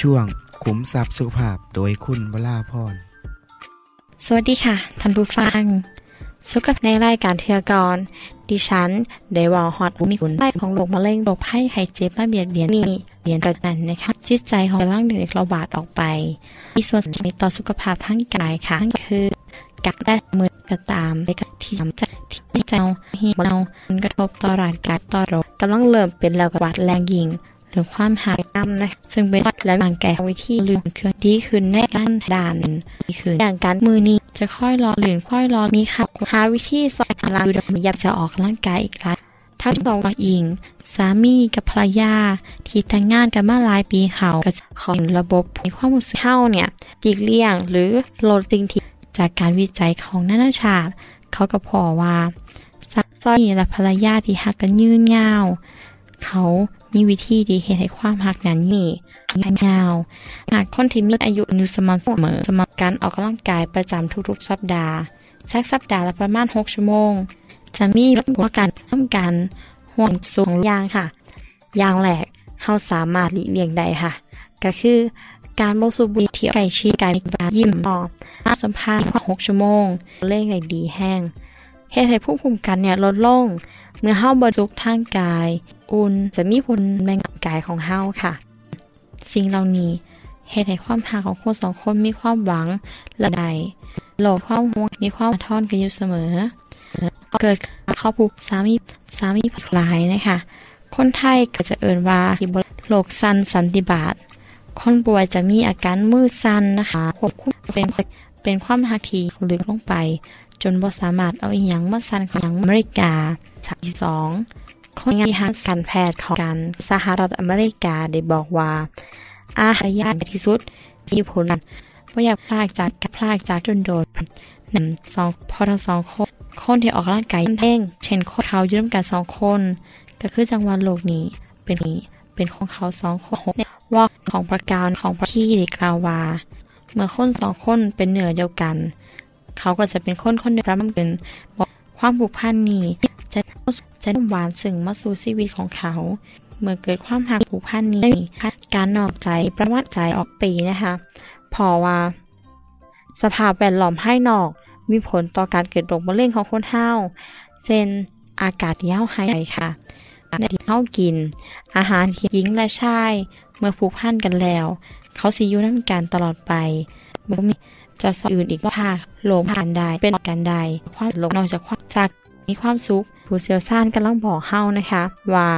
ช่วงขุมทรัพย์สุขภาพโดยคุณวราพร สวัสดีค่ะ ท่านผู้ฟัง สุขภาพในรายการเทือกรดิฉันได้ว่าฮอดมีคุณไข้ของโรคมะเร็งโรคภัยไข้เจ็บมาเบียดเบียนนี่เบียนประนั้นนะคะจิตใจของร่างเด็กระบาดออกไป มีส่วนสำคัญต่อสุขภาพทั้งกายค่ะคือกักได้มือก็ตามในการที่สำจัดที่เจ้าหีเนามันกระทบต่อร่างกายต่อโรคกำลังเริ่มเป็นแล้วกบวัดแรงยิง หรือความหายนำนะซึ่งเป็นวัดและร่างแกายวิธีลืมเครื่องดีขึ้นในด้านด่านนี่คืออย่างการมือนี้จะค่อยรอหลื่นค่อยรอมีค่ะหาวิธีสอนหลังดูอยากจะออกร่างกายอีกแล้วทั้งสองอิง สามีกับภรรยา ที่แต่งงานกันมาหลายปีเขาก็ของระบบมีความรู้สึกเฮาเนี่ยดีกเลี่ยงหรือโลดสิ่งที่จากการวิจัยของนานาชาติ เขาก็พอว่าสักซอยและภรรยาที่หักกันยืนยาว เขา มีวิธีที่เฮ็ดให้ความหักนั้นนี่ยาวหากคนที่มีอายุอยู่สม่ำเสมอสม่ำการออกกำลังกายประจำทุกๆสัปดาห์สักสัปดาห์ละประมาณ 6 ชั่วโมง จะมีหัวการร่วมกันห่วงสูงยางค่ะ ยางแรกเฮาสามารถหลีกเลี่ยงได้ค่ะ ก็คือการบ่สูบบุหรี่ที่ใกล้ชิดกันยิ้มออกสัมภาษณ์6ชั่วโมง เล่งได้ดีแห้ง เฮ็ดให้ภูมิคุ้มกันเนี่ยลดลง เมื่อเฮาบ่สุขทางกาย อุ่นจะมีผลแม่งกายของเฮาค่ะ สิ่งเหล่านี้เฮ็ดให้ความหักของคนสองคนมีความหวังและได้โลกความห่วงมีความท่อนกันอยู่เสมอ เกิดเข้าผูกสามีสามีหลายนะคะคนไทยก็จะเอิ้นว่าโรคสันสันติบาตคนป่วยจะมีอาการมือสั่นนะคะควบคุมเป็นเป็นความหักที่ลึกลงไป จนบ่สามารถเอาอีหยังมาสั่นของอเมริกาที่2คนที่ทางการแพทย์ของกันสหรัฐอเมริกาได้บอกว่า อาหารยากที่สุดมีผลบ่อยากพลากจากกับพลากจากจนโดด1 2พอทั้ง2คนคนที่ออกร่างกายเองเช่นคนเขาอยู่นำกัน2คนก็คือจังหวัดโลกนี้เป็นนี้เป็นของเขา2คนว่าของประการของพระที่ได้กล่าวว่าเมื่อคน2คนเป็นเนื้อเดียวกัน เขาก็จะเป็นคนคนเดียวกันเป็นความผูกพันนี้จะจะหวานซึ่งมาสู่ชีวิตของเขา เมื่อเกิดความหักผูกพันนี้ การนอกใจประวัติใจออกปีนะคะพราะว่า สภาพแวดล้อมภายนอก มีผลต่อการเกิดโรคมะเร็งของคนเฮาเช่นอากาศที่เฮาหายใจค่ะในที่เฮากิน อาหารที่หญิงและชาย เมื่อผูกพันกันแล้ว เขาสิอยู่นำกันตลอดไปบ่มี จะสอื่นอีกว่าพาโลมผ่านได้เป็นกันได้ความโลกนอกจากความจากมีความสุขผู้เชี่ยวชาญกำลังบอกเฮานะคะ ว่า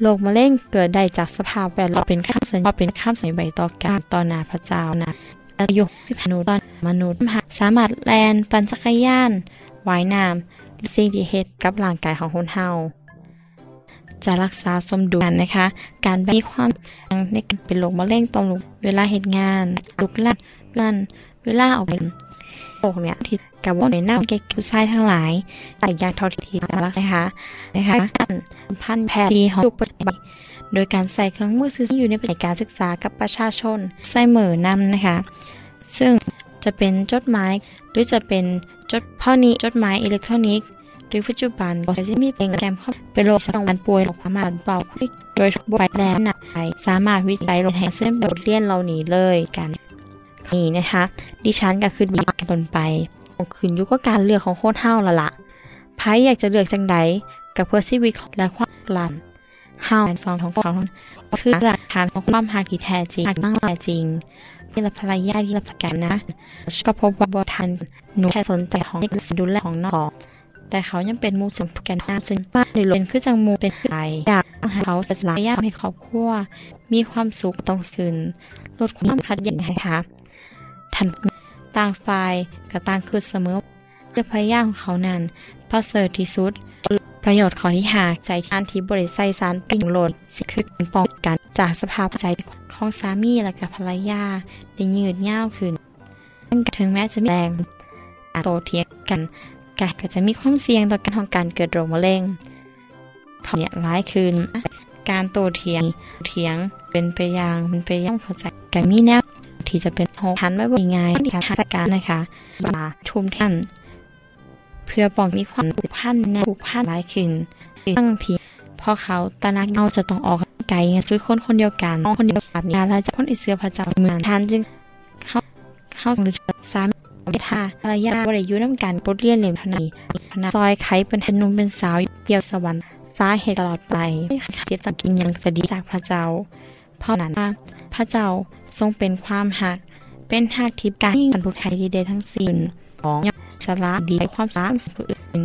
โรคมะเร็งเกิดได้จากสภาพแวดล้อมเป็นคำสัญญาเป็นคำสัญญาต่อการต่อนาพระเจ้านะอายุ10มนุษย์ตอนมนุษย์สามารถแลนปั่นจักรยานว่ายน้ำสิ่งที่เฮ็ดกับร่างกายของคนเฮาจะรักษาสมดุลนะคะ การมีความในการเป็นโรคมะเร็งต้องเวลาเฮ็ดงานลุกลั่นลั่น เวลาออกเป็นโรคเนี่ยที่กับว่าในน้ำเก็บผู้ชายทั้งหลายอย่างท่าที่จะรักนะคะนะคะพันแพทย์ที่ของทุกปฏิโดยการใส่เครื่องมือสื่อที่อยู่ในการศึกษากับประชาชน ใส่เหมือนำนะคะ ซึ่งจะเป็นจดหมายหรือจะเป็นจดพ่อนี้จดหมายอิเล็กทรอนิกส์หรือปัจจุบันก็จะมีเป็นแกมเข้าเป็นโรคสังวันป่วยโรคความอาดเบาโดยบทแล้วหนักสามารถวิจัยลงแห่งเส้นบทเรียนเหล่านี้เลยกัน นี่นะคะ ดิฉันก็คือดีกันตนไปขึ้นอยู่กับการเลือกของโคตรเฮาละละไพ่อยากจะเลือกจังใดกับเพื่อชีวิตและความลันเฮาสองของเขาคือหลักฐานของความหักที่แท้จริงตั้งแต่จริงที่ละภรรยาที่ละประกันนะ ก็พบว่าบทันหนูแค่สนใจของดูแลของนอกแต่เขายังเป็นมูสมทุกแกนน้ำซึ่งมากเลยเป็นคือจังมูเป็นใจอยากให้เขาเสียสละยากให้ครอบครัวมีความสุขต้องคืนลดความขัดแย้งให้ค่ะ ทันต่างฝ่ายกับต่างคือเสมอเรื่องพยายามของเขานั้นประเสริฐที่สุด ประโยชน์ของที่หาใจท่านที่บริใส่สารปิ่งโหลดสิคือการป้องกันจากสภาพใจของสามีและกับภรรยาได้ยืดเย้าขึ้นถึงแม้จะมีแรงโตเถียงกันก็จะมีความเสี่ยงต่อการของการเกิดโรคมะเร็งพอเนี่ยร้ายคืน การโตเถียงเถียงเป็นไปอย่างมันไปอย่อมเข้าใจกันมีแนว ที่จะเป็นโหทันไม่บ่อยง่ายที่การจัดการนะคะบาทุ่มท่านเพื่อป้องมีความผูกพันแนวผูกพันหลายขึ้นตั้งทีพอเขาตระหนักเราจะต้องออกไกลคือคนคนเดียวกันคนเดียวกันนี้แล้วจะคนอิเสือพระเจ้าเมืองท่านจึงเข้าเข้าหรือสามทาภรรยาบริยุน้ำกันบทเรียนเหลี่ยมทนีพนาซอยไขเป็นทนุ่มเป็นสาวเกี่ยวสวรรค์สาเหตุตลอดไปเกิดกินยังจะดีจากพระเจ้า เพราะนั้นพระเจ้า ทรงเป็นความหัก เป็นหักทิพย์การบรรพุไทยทีเดทั้งสิ้นของสละดีความสามผู้อื่น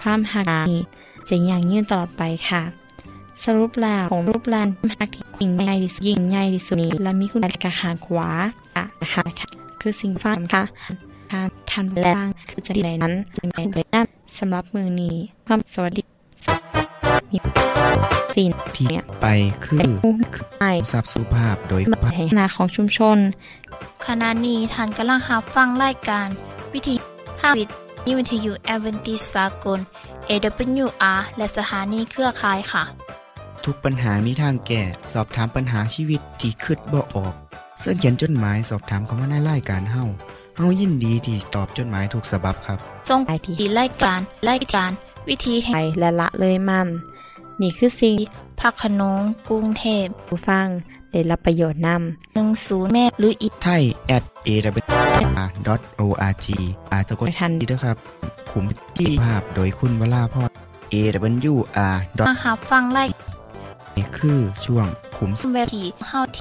ความหักนี้จะยังยืนตลอดไปค่ะ สรุปแล้วของรูปแลนหักที่ยิ่งใหญ่ที่สุดยิ่งใหญ่ที่สุดนี้และมีคุณค่าหาขวานะคะคือสิ่งฟ้าค่ะการทันแรงคือจะดีในนั้นจะมีเลยนะสำหรับมือนี้ความสวัสดีมี สิ่งที่ไปคือคือทรัพย์สุภาพโดยมาแห่งนาของชุมชน ขณะนี้ท่านกำลังรับฟังรายการ วิทยุภาควิทยุวิทยุแอเวนติสากล AWR และสถานีเครือข่ายค่ะ ทุกปัญหามีทางแก้สอบถามปัญหาชีวิตที่คืดบ่ออกเสื้อเขียนจดหมายสอบถามเขามาในรายการเฮาเฮายินดีที่ตอบจดหมายถูกสาบับครับทรงดีรายการรายการ วิธีแห่ไปงและละเลยมัน นี่คือสิ่งพักขนงกรุงเทพผู้ฟังได้รับประโยชน์นำ10แม่หรืออีกไทย at awr.org อาจจะกดทันดีนะครับ ขุมที่ภาพโดยคุณวราพร awr. มารับฟังรายคือช่วงขุมเว็บที่เฮาที่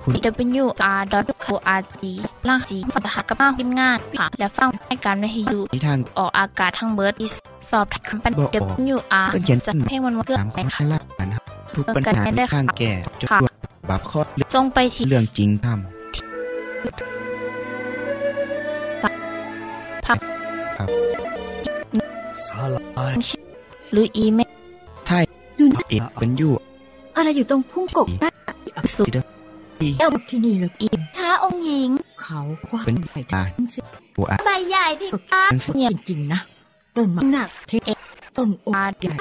wr.org ล่างสีปัญหากับมาทีมงานค่ะและฟังรายการวิทยุนิทางออกอากาศทางเบิร์ดส อบถามปัญหา WR เสื้อเขียนจจะดหมายเพลงมันว่าเกิดถามไหนเขาในค่ะรายการครับทุกปัญหามีทางแก้จดด่วนบับข้อเรื่องทรงไปที่เรื่องจริงทสาลายหรืออีเมลำไทยดูนะเอกเป็นยูอะไรอยู่ตรงพุ่งกบได้สุดเดอเอวที่นี่เลยอีท้าองค์หญิง เขากว้างเป็นใหญ่ตาโออาใบใหญ่ที่ตาเป็นสุดจริงๆนะ ต้นไม้หนักเทต้นโอ๊กใหญ่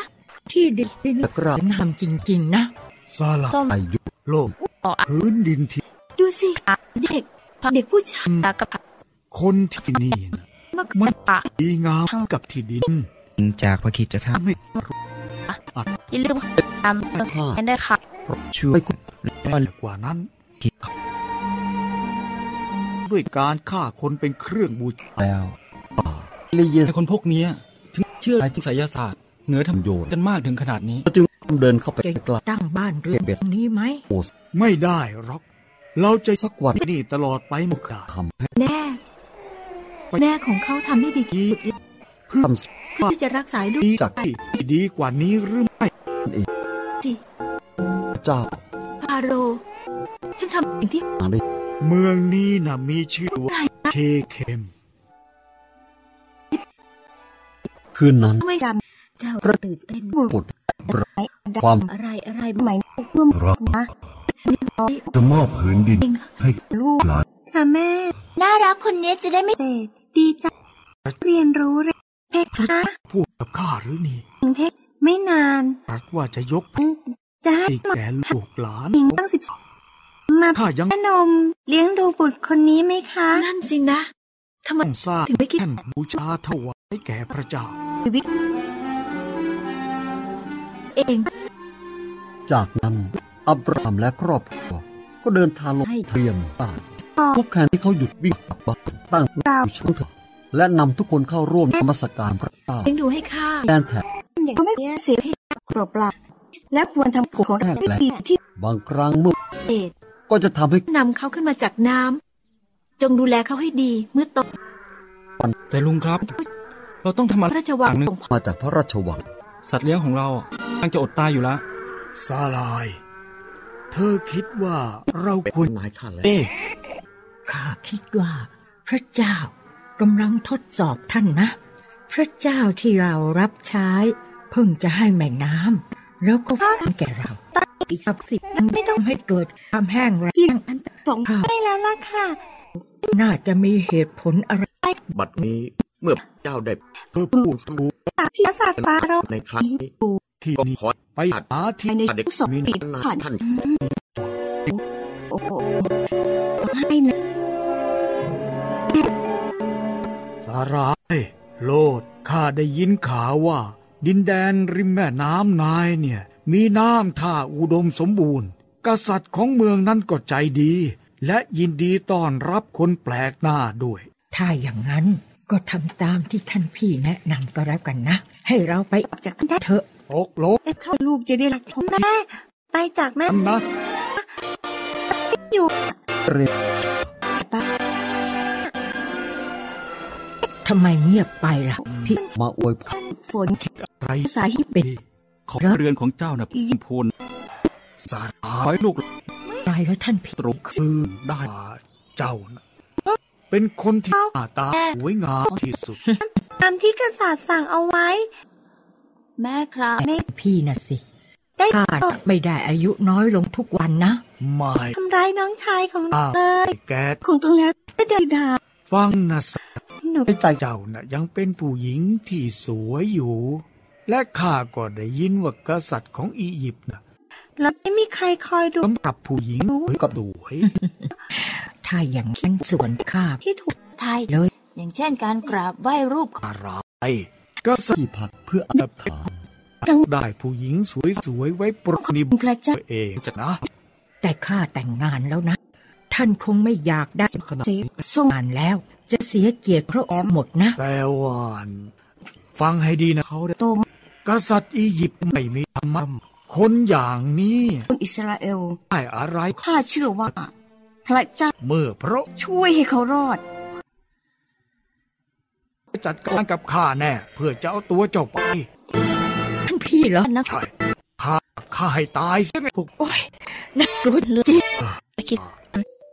ที่ดินดินกระทำจริงๆนะสาลายยุโลกออกพื้นดินที่ดูสิเด็กเด็กผู้ชายตากับคนที่นี่นะมามันปะดีงามกับที่ดินจริงจากพระคิดจะททำให้อย่าลืมตามเรื่องได้ค่ะำช่วไปยคุณแย่กว่านั้นด้วยการฆ่าคนเป็นเครื่องบูชาแล้ว ลีเยนคนพวกเนี้ยถึงเชื่อในไสยศาสตร์เหนือธรรมโยนกันมากถึงขนาดนี้จึงเดินเข้าไปจะใกล้ตั้งบ้านเรือนตรงนี้ไหมไม่ได้หรอก เราจะสักวันที่นี่ตลอดไปหมดกาทำให้แม่แม่ของเขาทำได้ดีที่สุดเพื่อทำเพื่อที่จะรักษาลูกดีจากที่ดีกว่านี้หรือไม่สิเจ้าฟาโรห์ฉันทำสิ่งที่มาได้เมืองนี้นะมีชื่อว่าไรเทเคม คืนนั้นไม่จำเจ้าตื่นเต้นปวดอะไรความอะไรอะไรใหม่เมื่อรักมาจะมอบผืนดินให้ลูกหลานค่ะแม่ น่ารักคนนี้จะได้ไม่เสดดีจังเรียนรู้เลยเพคะพูดกับข้าหรือนี่เพคไม่นานรักว่าจะยกปุ๊บจ้าที่แก่ลูกหลานหญิงตั้งสิบมาข้ายังแม่นม เลี้ยงดูบุตรคนนี้ไหมคะ นั่นสินะทำไมต้องสร้างถึงไม่คิดแท่นบูชาถวายแก่พระเจ้า ชีวิต เอง จากนั้นอับรามและครอบครัว ก็เดินทางลงให้เตรียมบ้านทุกแห่งที่เขาหยุดวิ่งกลับบ้านตั้งอยู่ช่องถนนและนำทุกคนเข้าร่วมนมัสการพระเจ้าเลี้ยงดูให้ข้าแดนแถบอย่างก็ไม่เสียให้เปล่าเปล่าและควรทำของไม่ดีที่บางครั้งเมื่อเดชก็จะทำให้นำเขาขึ้นมาจากน้ำจงดูแลเขาให้ดีเมื่อโตแต่ลุงครับ เราต้องทำอะไรพระราชวังอย่างหนึ่งของมาจากพระราชวัง สัตว์เลี้ยงของเรากำลังจะอดตายอยู่แล้วซาลาย เธอคิดว่าเราควรนายข้าแล้วเอ๊ะข้าคิดว่า พระเจ้ากำลังทดสอบท่านนะ พระเจ้าที่เรารับใช้ เพิ่งจะให้แม่น้ำแล้วก็ฟังแก่เราอีกสักสิบไม่ต้องให้เกิดความแห้งแล้งสองข้าได้แล้วล่ะค่ะ น่าจะมีเหตุผลอะไร บัดนี้ เมื่อเจ้าได้เธอพูดถูกที่ศาสตร์ฟาโรห์ในครั้งนี้ที่ก็นี่ขอไปหาที่ในเด็กสองวินปีนาผ่านท่านโอ้โหให้นะสารายโลดข้าได้ยินข่าวว่า ดินแดนริมแม่น้ำนายเนี่ย มีน้ำท่าอุดมสมบูรณ์ กษัตริย์ของเมืองนั้นก็ใจดี และยินดีต้อนรับคนแปลกหน้าด้วย ถ้าอย่างนั้น ก็ทำตามที่ท่านพี่แนะนำก็แล้วกันนะ ให้เราไปออกจากท่านเถอะตกลงเข้าลูกจะได้รักชมแม่ ไปจากแม่กันนะอยู่เรียนทำไมเงียบไปล่ะ พี่มาอวยพรฝนไรสายที่เป็นของเรือนของเจ้านะพี่พูนสารขอให้ลูกไรแล้วท่านพี่ตรงคือได้ว่าเจ้านะ เป็นคนที่หน้าตาสวยงามที่สุด ตามที่กษัตริย์สั่งเอาไว้ แม่ครับแม่พี่น่ะสิได้ข้าไม่ได้อายุน้อยลงทุกวันนะ ไม่ทำร้ายน้องชายของหนูอ้าวเลยแกคงต้องแล้วได้เดินดาฟังนะสหนูในใจเจ้าน่ะยังเป็นผู้หญิงที่สวยอยู่ และข้าก็ได้ยินว่ากษัตริย์ของอียิปต์น่ะแล้วไม่มีใครคอยดูสำหรับผู้หญิงก็สวย ถ้าอย่างนั้นส่วนข้าที่ถูกไทยเลย อย่างเช่นการกราบไหว้รูปอะไรกษัตริย์ที่พักเพื่ออัปถานได้ผู้หญิงสวยๆไว้ปรนิบัติพระเจ้าตัวเองจะนะ แต่ข้าแต่งงานแล้วนะ ท่านคงไม่อยากได้ขนาดเสียทรงงานแล้ว จะเสียเกียรติพระองค์หมดนะแต่ว่าฟังให้ดีนะเขาเนี่ยโตมกษัตริย์อียิปต์ไม่มีธรรมะคนอย่างนี้คนอิสราเอลได้อะไรข้าเชื่อว่าพ ระเจ้า เมื่อพระช่วยให้เขารอด จัดการกับข้าแน่ เพื่อจะเอาตัวเจ้าไปท่านพี่เหรอนะใช่ข้าข้าให้ตายเสียไงพวกโอ้ยนักรู้เรื่องจริงคิด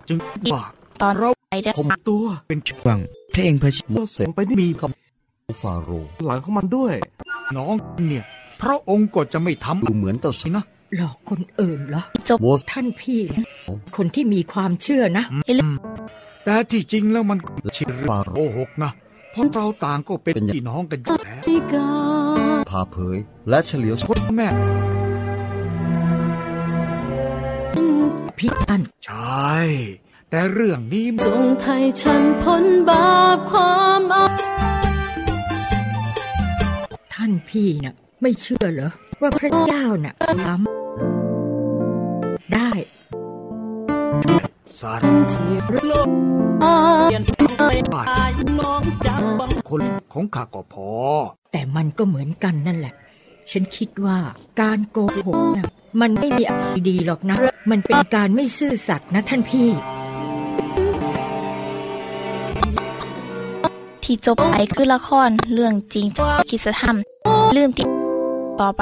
จึงว่าตอนเราไปได้ผมตัวเป็นหวังเพลงเพื่อชีวิตโมเสสไปมีคำฟาโรห์หลังของมันด้วย น้องเนี่ยพระองค์ก็จะไม่ทำดูเหมือนเจ้าสิสินะ หลอกคนอื่นเหรอโมเสสท่านพี่เนี่ยคนที่มีความเชื่อนะ แต่ที่จริงแล้วมันก็ชื่อเรื่องฟาโรโกห์หกนะ เพราะเราต่างก็เป็นเป็นอย่างพี่น้องกันอยู่แล้วพาเผย และเฉลียวคนแม่พี่ท่านใช่ แต่เรื่องนี้ทรงไทยฉันพ้นบาปความอาท่านพี่น่ะไม่เชื่อเหรอ ว่าพระเจ้าน่ะทำได้สารที่โลกบาทคนของข้าก็พอ แต่มันก็เหมือนกันนั่นแหละ ฉันคิดว่าการโกหกน่ะมันไม่มีอะไรดีหรอกนะ มันเป็นการไม่ซื่อสัตย์นะท่านพี่ ที่จบไปคือละครเรื่องจริงจากคริสตธรรม ลืมติด ต่อไป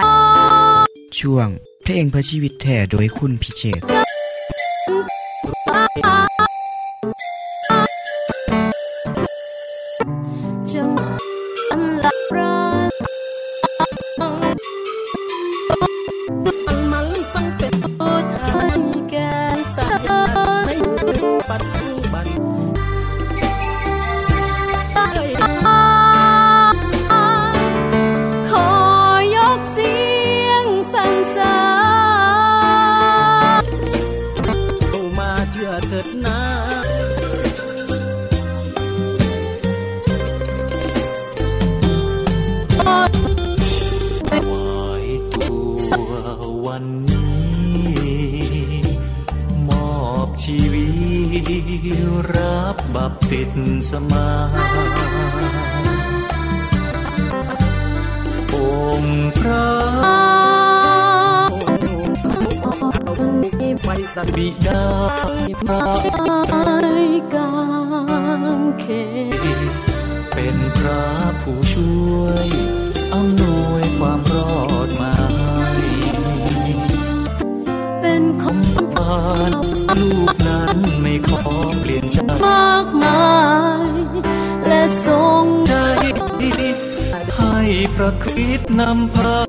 ช่วงเพลงพระชีวิตแท่โดยคุณพิเชษ สักบิดาพระกางเขเป็นพระผู้ช่วยอำนวยความรอดมาให้เป็นของบานลูกนั้นไม่ขอเปลี่ยนใจมากมาย และทรงใจให้พระคริสต์นำพา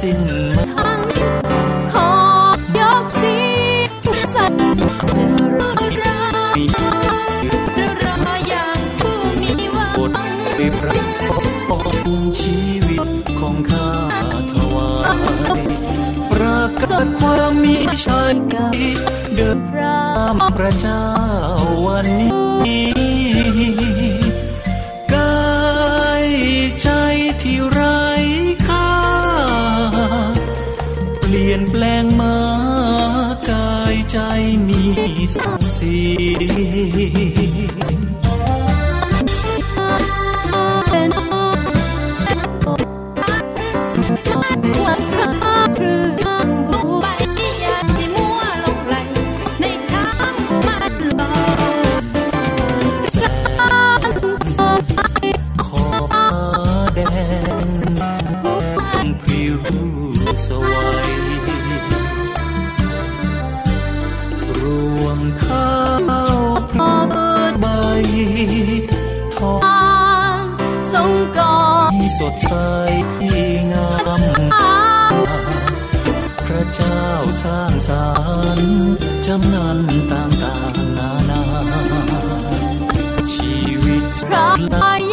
สิ้นมาขอยกสีสันจะรักริพระชีวิตของข้าถวายประกาศความมีชัยเดินพระพระเจ้าวันนี้ แปลงมากายใจมีสองสี วิตพระเ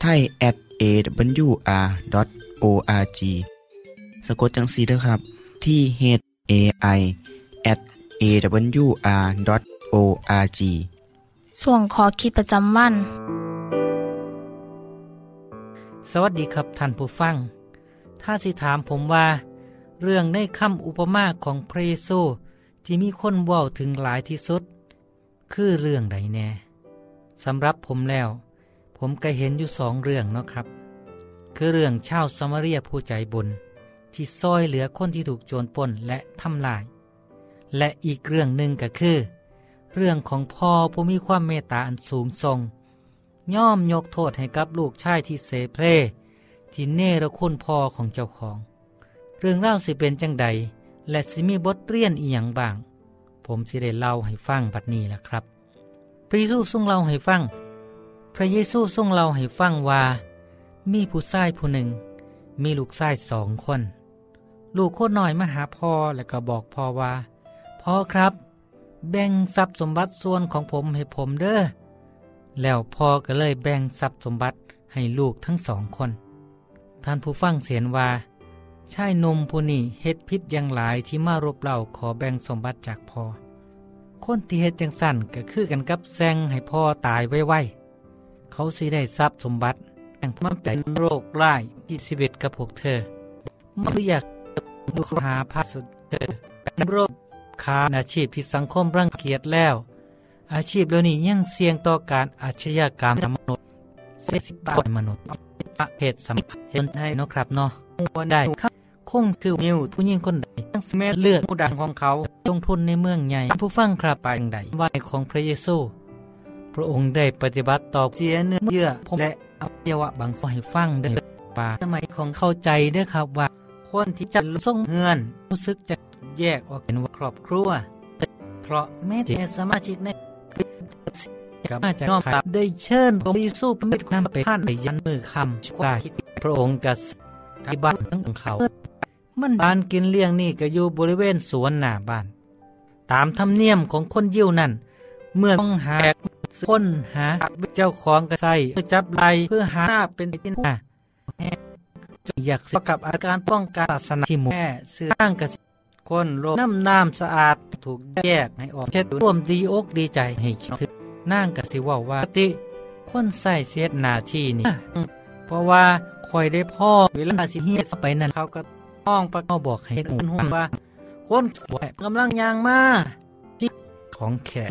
ไทย at awr.org สะกดจังสีนะครับที่ h a i at awr.org ส่วนขอคิดประจำวัน สวัสดีครับท่านผู้ฟัง ถ้าสิถามผมว่า เรื่องในคำอุปมาของพระเยซูที่มีคนว่าถึงหลายที่สุด คือเรื่องใดแน่สำหรับผมแล้ว ผมก็เห็นอยู่สองเรื่องเนาะครับ คือเรื่องชาวสมาเรียผู้ใจบุญ ที่ซอยเหลือคนที่ถูกโจรปล้นและทำลาย และอีกเรื่องหนึ่งก็คือ เรื่องของพ่อผู้มีความเมตตาอันสูงทรงย่อมยกโทษให้กับลูกชายที่เสเพลที่เนรคุณพ่อของเจ้าของ เรื่องเล่าสิเป็นจังใด และสิมีบทเรียนอีหยังบ้าง ผมสิได้เล่าให้ฟังบัดนี้แหละครับพระเยซูทรงเล่าให้ฟัง ระเยซูทรงเล่าให้ฟังว่า มีผู้ชายผู้หนึ่ง มีลูกชายสองคน ลูกคนน้อยมาหาพ่อแล้วก็บอกพ่อว่า พ่อครับ แบ่งทรัพย์สมบัติส่วนของผมให้ผมเด้อแล้วพ่อก็เลยแบ่งทรัพย์สมบัติให้ลูกทั้งสองคน ท่านผู้ฟังเสียนว่าชายนมผู้นี้เฮ็ดพิษอย่างหลายที่มารบเล่าขอแบ่งสมบัติจากพ่อคนที่เฮ็ดจังสั่นก็คือกันกับแซงให้พ่อตายไว้ๆ เขาสิได้ทรัพย์สมบัติอย่งมันเป็นโรคร้ายที่ชีวิตกับพวกเธอไม่อยากดูหาพาสุดเธอเป็นโรคค้าอาชีพที่สังคมรังเกียจแล้ว อาชีพเหล่านี้ยังเสี่ยงต่อการอาชญากรรมมนุษย์เสพติดมนุษย์ประเภทสัมพันธ์ให้นะครับเนาะวันได้ครับคงคือนิวผู้หญิงคนใดทั้งแม่เลือดผู้ดังของเขาลงทุนในเมืองใหญ่ผู้ฟังครับไปใดวัยของพระเยซู ระองค์ได้ปฏิบัติต่อเสียเนื้อเยื่อผมและอวัยวะบางส่วนให้ฟังได้ป่าสมัยของเข้าใจเด้อครับว่าคนที่จะส่งเงินรู้สึกจะแยกออกเป็นครอบครัว เพราะแม้แต่สมาชิกในกับมาจากนอกได้เชิญพระเยซูเป็นนำไปผ่านไปยันมือคำกว่าพระองค์กัที่บ้านทั้งของเขา มันบ้านกินเลี้ยงนี่ก็อยู่บริเวณสวนหน้าบ้าน ตามธรรมเนียมของคนยิวนั่น เมื่อต้องหา ค้นหาเจ้าของกระไสเพื่อจับไลเพื่อหาเป็นที่หน้าจงอยากประกับอาการป้องกันศาสนาที่หมู่แม่เสื้อตั้งกระคนโลน้ำน้ำสะอาดถูกแยกให้ออกเช็ดร่วมดีอกดีใจให้คิดถึงนั่งกระสิว่าว่าติคนใส่เสียหน้าที่นี่เพราะว่าคอยได้พ่อเวลาสิเฮียไปนั่นเขาก็ต้องประกอบอกให้หูหูว่า คนกำลังยางมาที่ของแขก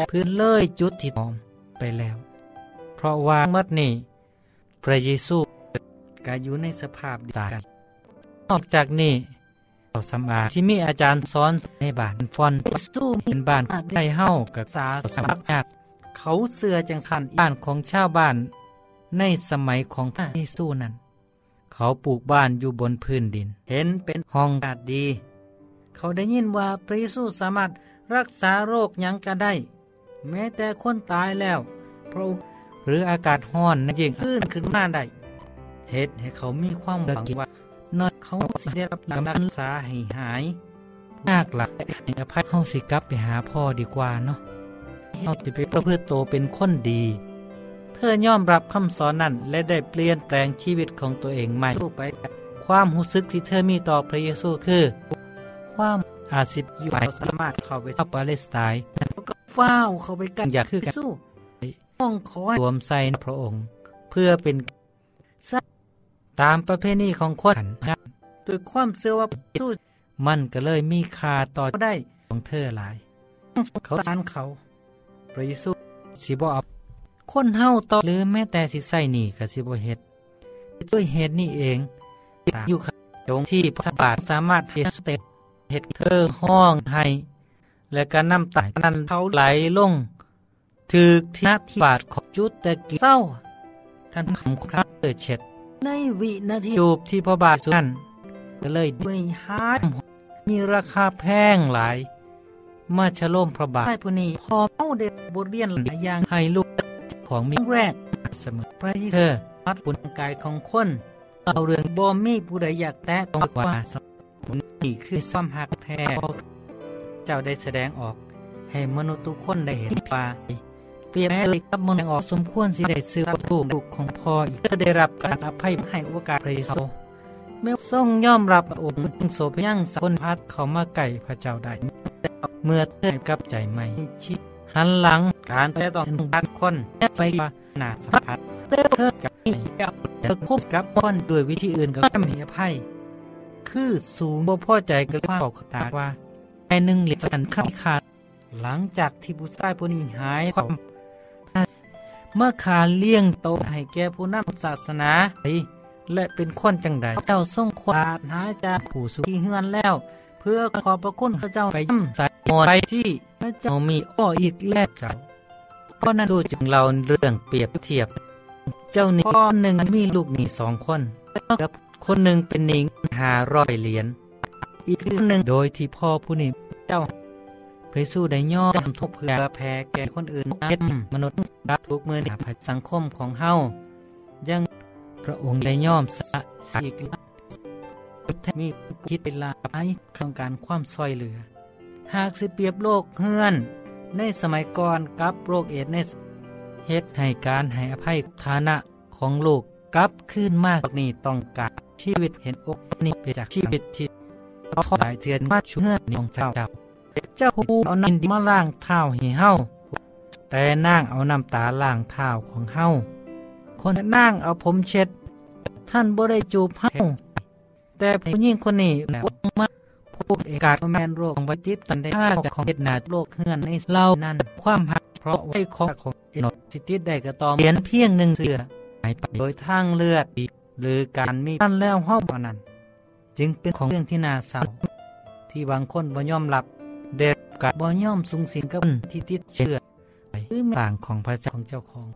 แต่พื้นเลยจุดที่มอมไปแล้ว เพราะว่าเมื่อนี่พระเยซูก็อยู่ในสภาพตายนอกจากนี้เราสำอาที่มีอาจารย์สอนในบ้านฟอนสู้เป็นบ้านใหญ่เฮากับสาสมัครยาเขาเสือจังสันบ้านของชาวบ้าน ในสมัยของพระเยซูนั้น เขาปลูกบ้านอยู่บนพื้นดิน เห็นเป็นห้องอากาศดี เขาได้ยินว่าพระเยซูสามารถรักษาโรคยังก็ได้ แม้แต่คนตายแล้ว พระองค์หรืออากาศห้อนนั่นเองขึ้นขึ้นมาได้เหตุให้เขามีความหวังว่าน้อยเขาสิได้รับการรักษาให้หายยากหลักให้อภัยเฮาสิกลับไปหาพ่อดีกว่าเนาะเฮาสิไปประพฤติโตเป็นคนดี เธอยอมรับคำสอนนั้นและได้เปลี่ยนแปลงชีวิตของตัวเองใหม่ไป ความรู้สึกที่เธอมีต่อพระเยซูคือ ความ อาศิบอยู่สามารถเข้าไปที่ปาเลสไตน์แล้วก็ฟ้าวเข้าไปกันอยากคือกันสู้ห้องขอรวมใส่พระองค์ เพื่อเป็นตามประเพณีของคนด้วยความเชื่อว่าสู้มันก็เลยมีคาต่อได้ของเธอหลาย เขาสานเขาพระเยซูสิบ่เอาคนเฮาต่อหรือแม้แต่สิใส่นี่ก็สิบเฮ็ดด้วยเหตุนี้เองอยู่ตรงที่พระบาทสามารถเฮ็ดสเต็ป เฮ็ดเธอห้องให้และก็น้ำตานั้นเขาไหลลงถือที่นัที่บาทของจุดต่กิเศร้า ท่านคำครับเกิดเช็ด ในวินาทีจูบที่พระบาทสุนันก็เลยด้วยหายมีราคาแพงหลาย มาฉลมพระบาทให้ผู้นี้พอเอาเด็กบทเรียนหลายอย่างให้ลูกของมีแรกเสมอพระเธอมัดบุญกายของคน เอาเรื่องบ่มีผู้ใดอยากแตะต้องกว่า นี่คือซ้ำหักแท้เจ้าได้แสดงออก ให้มนุษย์ทุกคนได้เห็นว่าเปรียบแม้เลยกับมนุษย์ออกสมควรสิได้ซื้อลูกลูกของพ่ออีกเพื่อได้รับการอภัยให้โอกาสพระเยซูไม่ทรงยอมรับองค์จึงโสพยังสคนพัดเขามาไก่พระเจ้าได้เมื่อเธอกับใจใหม่ชิหันหลังการแต่ต้องการคนไปว่าหนาสัมผัสเธอกับเธอคบกับคนด้วยวิธีอื่นก็ไม่มีอภัย คือสูงบ่พอใจก็เลยบอกตาว่าไอหนึ่งเหรียญกันขาดขาดหลังจากที่ผู้ชายผู้นี้หายความเมื่อขาเลี้ยงโตให้แก่ผู้นำศาสนาและเป็นคนจังใดเจ้าทรงควาดหาจากผู้สุขีเฮือนแล้ว เพื่อขอบพระคุณพระเจ้าไปย่ำใส่หมดไปที่พระเจ้ามีอ้ออีกแล้วเจ้าเพราะนั้นดูจึงเราเรื่องเปรียบเทียบ เจ้าหนี้คนหนึ่งมีลูกหนีสองคนกับ คนหนึ่งเป็นหนี้หาร้อยเหรียญ อีกคนหนึ่งโดยที่พ่อผู้นี้เจ้าพระสู้ได้ย่อมทุกเพื่อแผ่แก่คนอื่นเฮ็ดมนุษย์รับทุกมือในสังคมของเฮายังพระองค์ได้ย่อมสะสีกมีคิดเป็นลาไปต้องการความซอยเหลือ หากสิเปรียบโลกเฮือน ในสมัยก่อนกับโรคเอดในเฮ็ดให้การให้อภัยฐานะของลูก กลับขึ้นมากนี่ต้องการชีวิตเห็นอกนี่ไปจากชีวิตที่เขาหลายเทือนมาช่วยของเจ้าเจ้าเจ้าผู้เอาน้ำมาล้างเท้าให้เฮาแต่นางเอาน้ำตาล้างเท้าของเฮาคนนางเอาผมเช็ด ท่านบ่ได้จูบเฮาแต่ผู้หญิงคนนี้แล้วมาพูดเอกาศแมนโรคของวัจิตตันได้ค่าของเหตุนาโรคเฮือนในเล่านั้นความหักเพราะไว้ของของเอนสิติได้กระตอมเขียนเพียงหนึ่งเสือายไปโดยทางเลือดหรือการมีท่านแล้วห้องนั้น จึงเป็นของเรื่องที่น่าเศร้าที่บางคนบ่ยอมรับเด็กกับบ่ยอมสุงสิงกับที่ติดเชื้อหรือต่างของพระเจ้าของเจ้าของ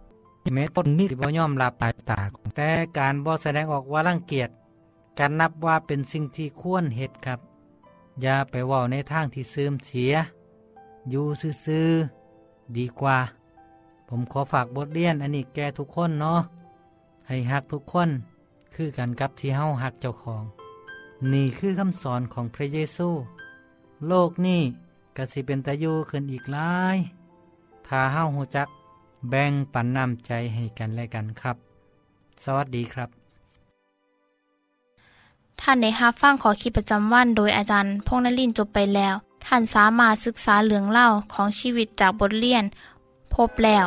แม้ต้นมีบ่ยอมรับตาตางแต่การบ่แสดงออกว่ารังเกียจการนับว่าเป็นสิ่งที่ควรเหตุครับ อย่าไปว่าในทางที่เสื่อมเสีย อยู่ซื่อๆดีกว่า ผมขอฝากบทเรียนอันนี้แก่ทุกคนเนาะ ให้หักทุกคน คือกันกับที่เฮาหักเจ้าของ นี่คือคำสอนของพระเยซู โลกนี้กสิเป็นตะยูขึ้นอีกหลายถ้าเฮาหูจัก แบ่งปันน้ำใจให้กันและกันครับ สวัสดีครับ ท่านในฮับฟังขอคิดประจำวันโดยอาจารย์พงนลินจบไปแล้ว ท่านสามารถศึกษาเหลืองเล่าของชีวิตจากบทเรียน พบแล้ว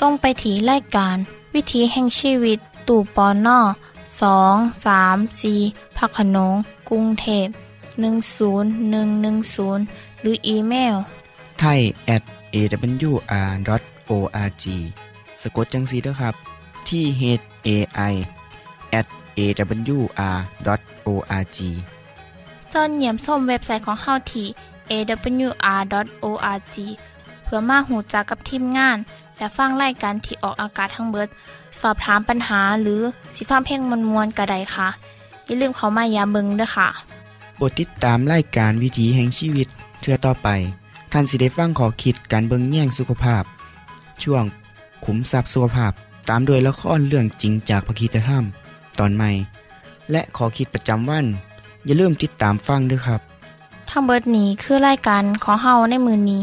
ส่งไปถีรายการ วิถีแห่งชีวิต ตู่ปอนอสองสามสีพักขนงกรุงเทพ10110 หรืออีเมลไทย at awr.org สะกดจังสีด้วยครับ ที่ h a i at awr.org ส่วนเหยี่ยมส้มเว็บไซต์ของเฮาที่ awr.org เพื่อมาหูจักกับทีมงาน และฟังไล่กันที่ออกอากาศทั้งเบิด สอบถามปัญหาหรือสิฟ้าเพ่งมวลมวลกระไดค่ะ อย่าลืมเขามายาเบิงด้วยค่ะโปรดติดตามไล่การวิถีแห่งชีวิตเทือต่อไป ท่านสิได้ฟังขอคิดการเบิงแย่งสุขภาพ ช่วง ขุมทรัพย์สุขภาพตามโดยละครเรื่องจริงจากพระคีตธรรม ตอนใหม่ และขอคิดประจำวัน อย่าลืมติดตามฟังด้วยครับทั้งเบิดนี้คือรายการของเฮาในมือนี้